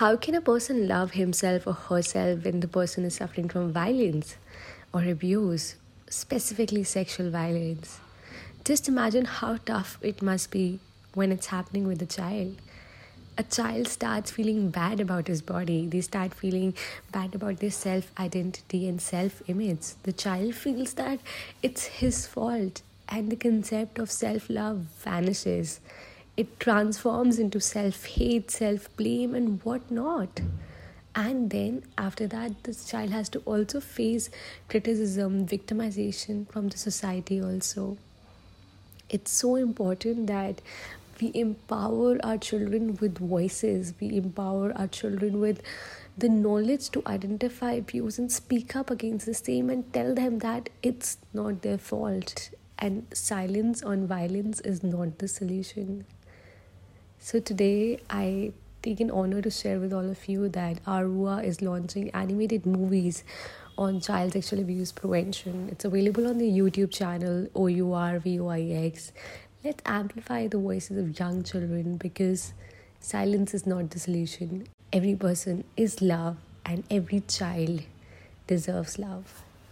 How can a person love himself or herself when the person is suffering from violence or abuse, specifically sexual violence? Just imagine how tough it must be when it's happening with a child. A child starts feeling bad about his body, they start feeling bad about their self identity and self image. The child feels that it's his fault, and the concept of self love vanishes it transforms into self hate, self blame, and whatnot. And then after that, this child has to also face criticism, victimization from the society, also. It's so important that we empower our children with voices, we empower our children with the knowledge to identify abuse and speak up against the same and tell them that it's not their fault and silence on violence is not the solution. So today I take an honor to share with all of you that Arua is launching animated movies on child sexual abuse prevention. It's available on the YouTube channel OURVOIX. Let's amplify the voices of young children because silence is not the solution. Every person is love and every child deserves love.